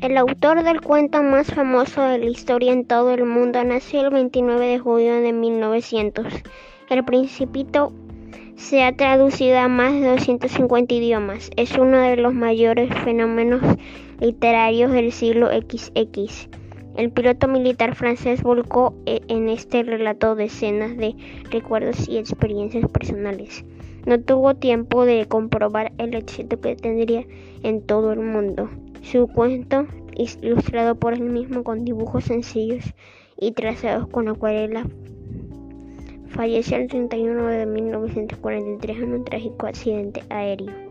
El autor del cuento más famoso de la historia en todo el mundo nació el 29 de julio de 1900. El Principito se ha traducido a más de 250 idiomas. Es uno de los mayores fenómenos literarios del siglo XX. El piloto militar francés volcó e, en este relato decenas de recuerdos y experiencias personales. No tuvo tiempo de comprobar el éxito que tendría en todo el mundo. Su cuento, ilustrado por él mismo con dibujos sencillos y trazados con acuarela, falleció el 31 de 1943 en un trágico accidente aéreo.